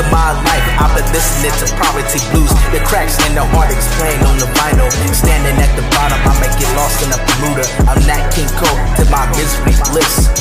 Of my I've been listening to poverty blues. The cracks in the heart explain on the vinyl. Standing at the bottom, I may get lost in a Bermuda. I'm Nat King Cole to my misery bliss.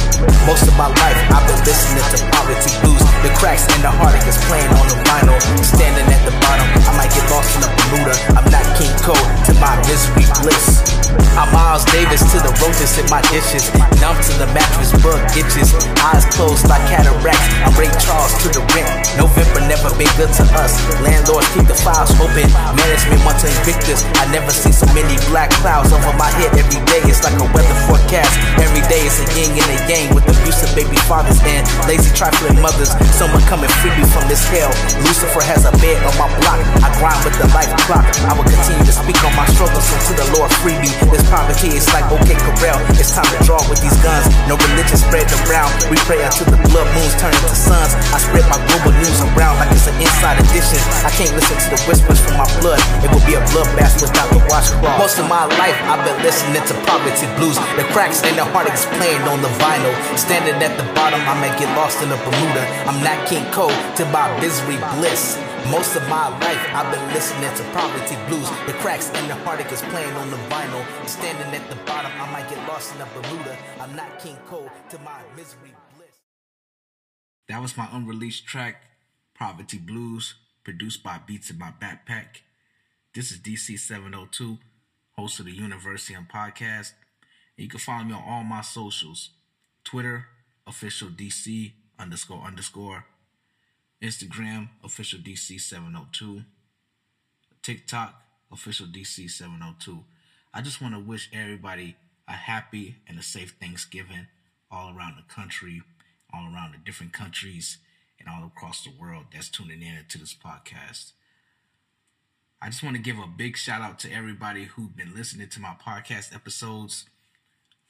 Most of my life, I've been listening to poverty blues. The cracks in the heart explain on the vinyl. Standing at the bottom, I might get lost in a Bermuda. I'm Nat King Cole to my misery bliss. I'm Miles Davis to the roaches in my dishes. Numb to the mattress, bug itches. Eyes closed like cataracts. I'm Ray Charles to the rent. November been good to us. Landlords keep the files open. Management want to evict us. I never see so many black clouds over my head every day. It's like a weather forecast. Every day it's a yin and a yang with abusive baby fathers and lazy trifling mothers. Someone come and free me from this hell. Lucifer has a bed on my block. I grind with the life clock. I will continue to speak on my struggles until the Lord free me. This poverty is like OK Corral. It's time to draw with these guns. No religion spread around. We pray until the blood moons turn into suns. I spread my inside edition. I can't listen to the whispers from my blood. It will be a bloodbath without the washcloth. Most of my life, I've been listening to poverty blues. The cracks in the heart is playing on the vinyl. Standing at the bottom, I may get lost in a Bermuda. I'm Nat King Cole to my misery bliss. Most of my life, I've been listening to poverty blues. The cracks in the heartache is playing on the vinyl. Standing at the bottom, I might get lost in a Bermuda. I'm Nat King Cole to my misery bliss. That was my unreleased track, Poverty Blues, produced by Beats in My Backpack. This is DC702, host of the Universium podcast. And you can follow me on all my socials Twitter, official DC underscore underscore, Instagram, official DC702, TikTok, official DC702. I just want to wish everybody a happy and a safe Thanksgiving all around the country, all around the different countries, all across the world that's tuning in to this podcast. I just want to give a big shout out to everybody who's been listening to my podcast episodes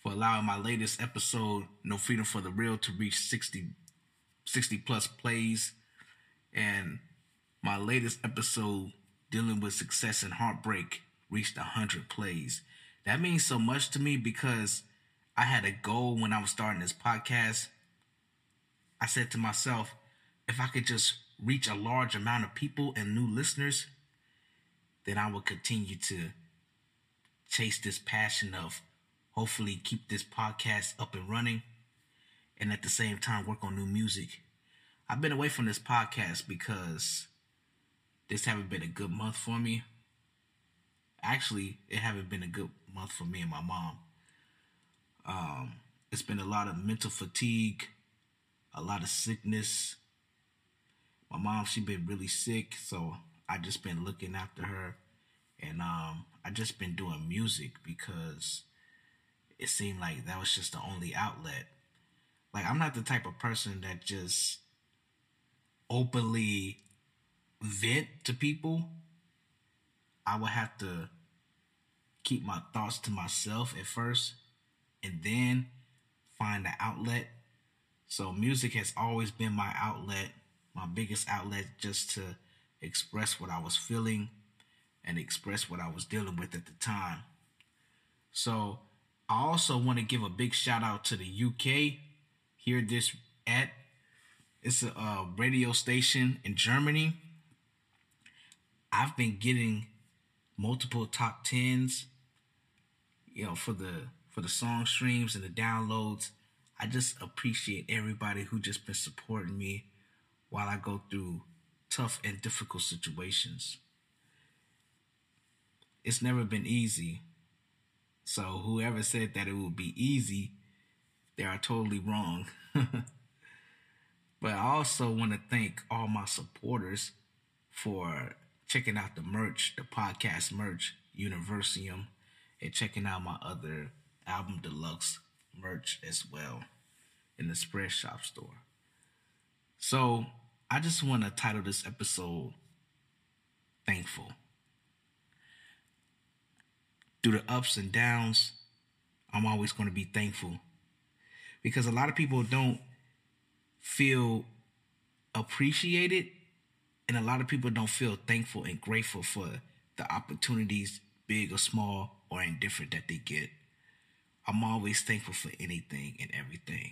for allowing my latest episode, No Freedom for the Real, to reach 60, 60 plus plays. And my latest episode, Dealing with Success and Heartbreak, reached 100 plays. That means so much to me because I had a goal when I was starting this podcast. I said to myself, if I could just reach a large amount of people and new listeners, then I will continue to chase this passion of hopefully keep this podcast up and running and at the same time work on new music. I've been away from this podcast because this haven't been a good month for me. Actually, it haven't been a good month for me and my mom. Um, it's been a lot of mental fatigue, a lot of sickness. My mom, she been really sick, so I just been looking after her, and um, I just been doing music because it seemed like that was just the only outlet. Like I'm not the type of person that just openly vent to people. I would have to keep my thoughts to myself at first and then find the outlet. So music has always been my outlet, my biggest outlet just to express what I was feeling and express what I was dealing with at the time. So I also want to give a big shout out to the UK. Hear this at it's a, a radio station in Germany. I've been getting multiple top tens, you know, for the for the song streams and the downloads. I just appreciate everybody who just been supporting me while I go through tough and difficult situations. it's never been easy. So whoever said that it would be easy, they are totally wrong. but I also want to thank all my supporters for checking out the merch, the podcast merch, Universium, and checking out my other album deluxe merch as well in the Spread Shop store. So I just want to title this episode Thankful. Through the ups and downs, I'm always going to be thankful because a lot of people don't feel appreciated and a lot of people don't feel thankful and grateful for the opportunities, big or small or indifferent, that they get. I'm always thankful for anything and everything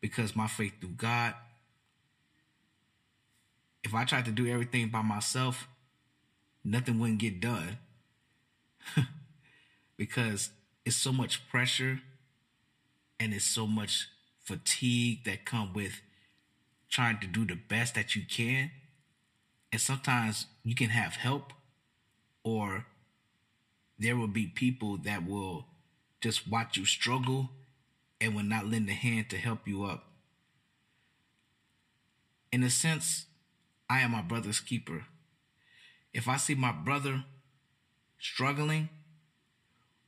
because my faith through God. If I tried to do everything by myself, nothing wouldn't get done because it's so much pressure and it's so much fatigue that come with trying to do the best that you can. And sometimes you can have help or there will be people that will just watch you struggle and will not lend a hand to help you up. In a sense, I am my brother's keeper. If I see my brother struggling,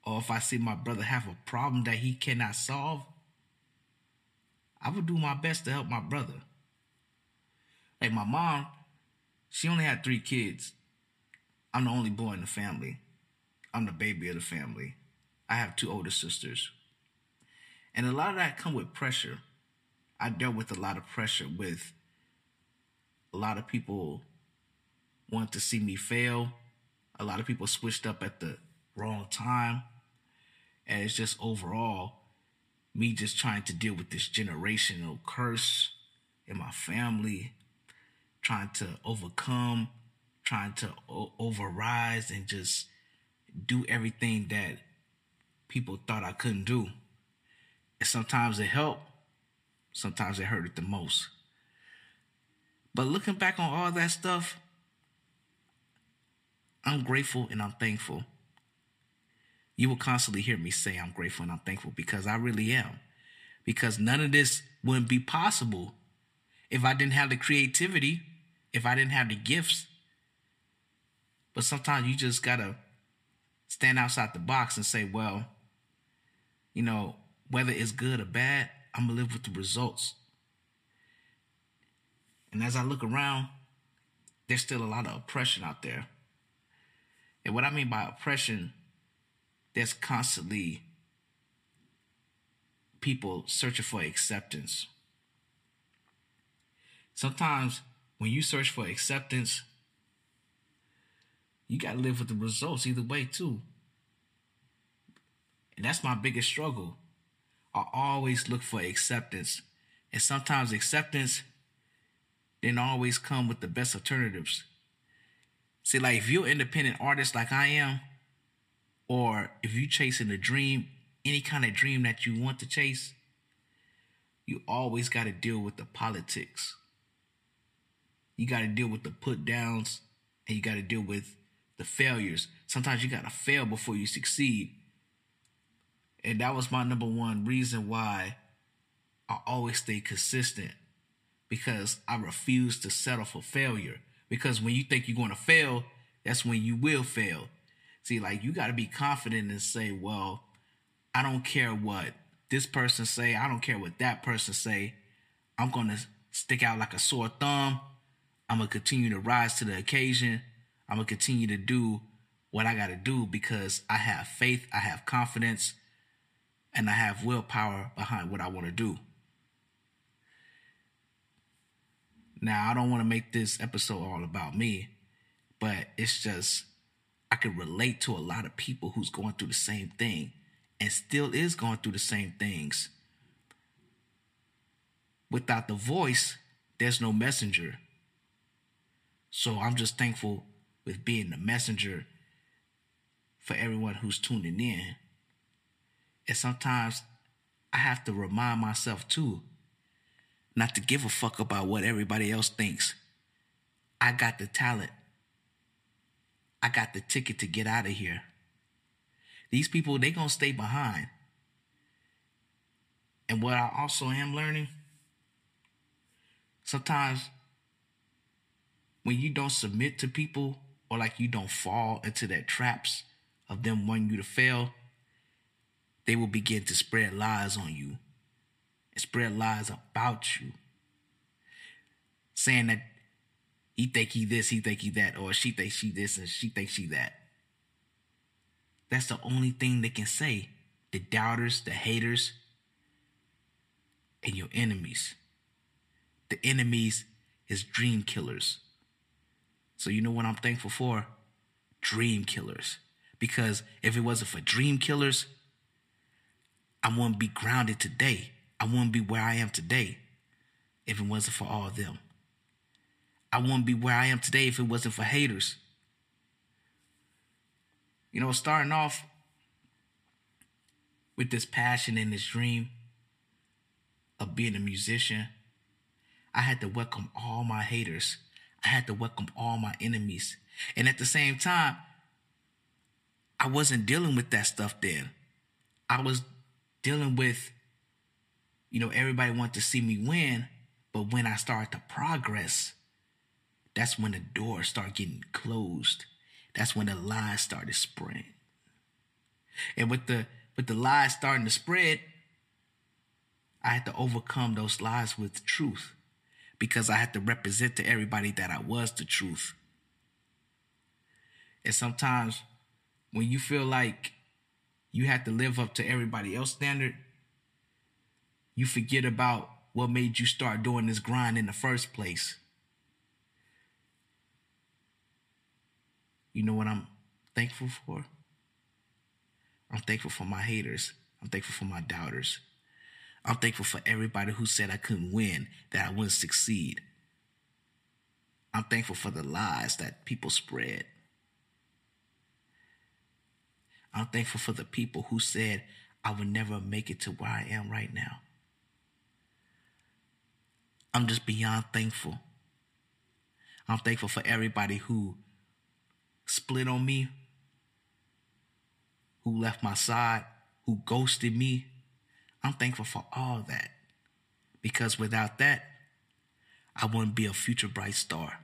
or if I see my brother have a problem that he cannot solve, I would do my best to help my brother. Like my mom, she only had three kids. I'm the only boy in the family. I'm the baby of the family. I have two older sisters. And a lot of that come with pressure. I dealt with a lot of pressure with a lot of people want to see me fail. A lot of people switched up at the wrong time. And it's just overall me just trying to deal with this generational curse in my family, trying to overcome, trying to o- overrise and just do everything that people thought I couldn't do. And sometimes it helped, sometimes it hurted the most. But looking back on all that stuff, I'm grateful and I'm thankful. You will constantly hear me say I'm grateful and I'm thankful because I really am. Because none of this wouldn't be possible if I didn't have the creativity, if I didn't have the gifts. But sometimes you just gotta stand outside the box and say, well, you know, whether it's good or bad, I'm gonna live with the results. And as I look around, there's still a lot of oppression out there. And what I mean by oppression, there's constantly people searching for acceptance. Sometimes when you search for acceptance, you got to live with the results either way, too. And that's my biggest struggle. I always look for acceptance. And sometimes acceptance didn't always come with the best alternatives. See, like if you're an independent artist like I am, or if you're chasing a dream, any kind of dream that you want to chase, you always got to deal with the politics. You got to deal with the put downs and you got to deal with the failures. Sometimes you got to fail before you succeed. And that was my number one reason why I always stay consistent because I refuse to settle for failure. Because when you think you're going to fail, that's when you will fail. See, like you got to be confident and say, well, I don't care what this person say. I don't care what that person say. I'm going to stick out like a sore thumb. I'm going to continue to rise to the occasion. I'm going to continue to do what I got to do because I have faith, I have confidence, and I have willpower behind what I want to do. Now, I don't want to make this episode all about me, but it's just I can relate to a lot of people who's going through the same thing and still is going through the same things. Without the voice, there's no messenger. So I'm just thankful with being the messenger for everyone who's tuning in. And sometimes I have to remind myself too not to give a fuck about what everybody else thinks. I got the talent. I got the ticket to get out of here. These people, they gonna stay behind. And what I also am learning, sometimes when you don't submit to people or like you don't fall into their traps of them wanting you to fail, they will begin to spread lies on you and spread lies about you. Saying that he think he this, he think he that, or she think she this and she think she that. That's the only thing they can say. The doubters, the haters, and your enemies. The enemies is dream killers. So you know what I'm thankful for? Dream killers. Because if it wasn't for dream killers, I wouldn't be grounded today. I wouldn't be where I am today if it wasn't for all of them. I wouldn't be where I am today if it wasn't for haters. You know, starting off with this passion and this dream of being a musician, I had to welcome all my haters. I had to welcome all my enemies. And at the same time, I wasn't dealing with that stuff then. I was dealing with, you know, everybody wanted to see me win. But when I start to progress, that's when the doors start getting closed. That's when the lies started spreading. And with the with the lies starting to spread, I had to overcome those lies with truth because I had to represent to everybody that I was the truth. And sometimes when you feel like you have to live up to everybody else standard, you forget about what made you start doing this grind in the first place. You know what I'm thankful for? I'm thankful for my haters. I'm thankful for my doubters. I'm thankful for everybody who said I couldn't win, that I wouldn't succeed. I'm thankful for the lies that people spread. I'm thankful for the people who said I would never make it to where I am right now. I'm just beyond thankful. I'm thankful for everybody who split on me, who left my side, who ghosted me. I'm thankful for all that because without that, I wouldn't be a future bright star.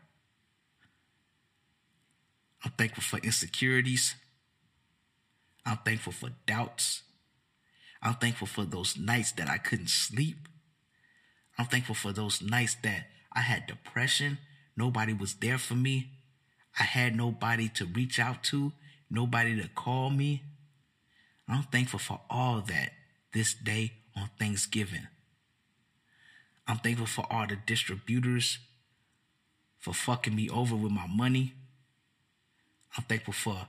I'm thankful for insecurities. I'm thankful for doubts. I'm thankful for those nights that I couldn't sleep. I'm thankful for those nights that I had depression. Nobody was there for me. I had nobody to reach out to, nobody to call me. I'm thankful for all that this day on Thanksgiving. I'm thankful for all the distributors for fucking me over with my money. I'm thankful for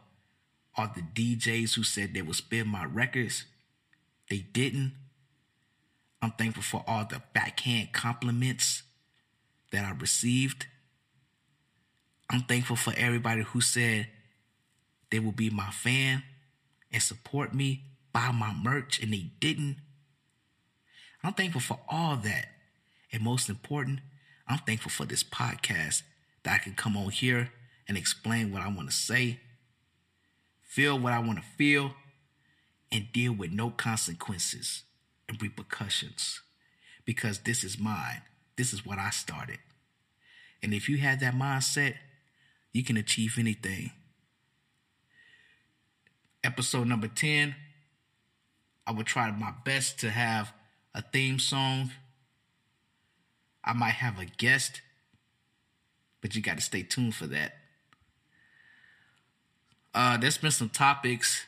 all the DJs who said they would spin my records. They didn't. I'm thankful for all the backhand compliments that I received. I'm thankful for everybody who said they will be my fan and support me, buy my merch, and they didn't. I'm thankful for all that. And most important, I'm thankful for this podcast that I can come on here and explain what I want to say, feel what I want to feel, and deal with no consequences and repercussions because this is mine. This is what I started. And if you have that mindset, you can achieve anything. Episode number 10, I will try my best to have a theme song. I might have a guest, but you got to stay tuned for that. Uh, there's been some topics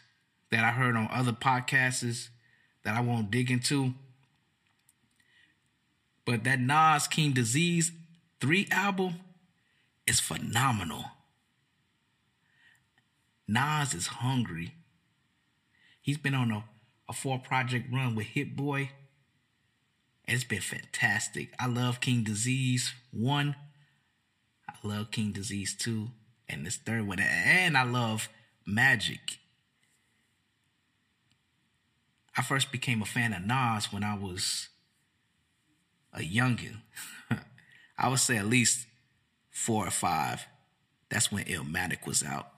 that I heard on other podcasts that I won't dig into. But that Nas King Disease 3 album is phenomenal. Nas is hungry. He's been on a, a four project run with Hit Boy. It's been fantastic. I love King Disease 1. I love King Disease 2. And this third one. And I love Magic. I first became a fan of Nas when I was a youngin. I would say at least four or five. That's when Illmatic was out.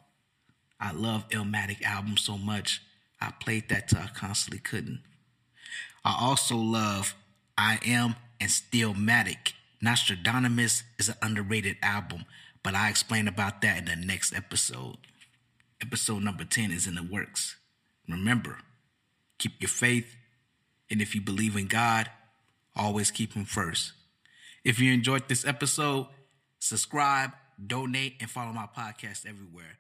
I love Illmatic album so much. I played that till I constantly couldn't. I also love I Am and Stillmatic. Nostradamus is an underrated album, but I explain about that in the next episode. Episode number 10 is in the works. Remember, keep your faith, and if you believe in God, always keep Him first. If you enjoyed this episode, subscribe, donate, and follow my podcast everywhere.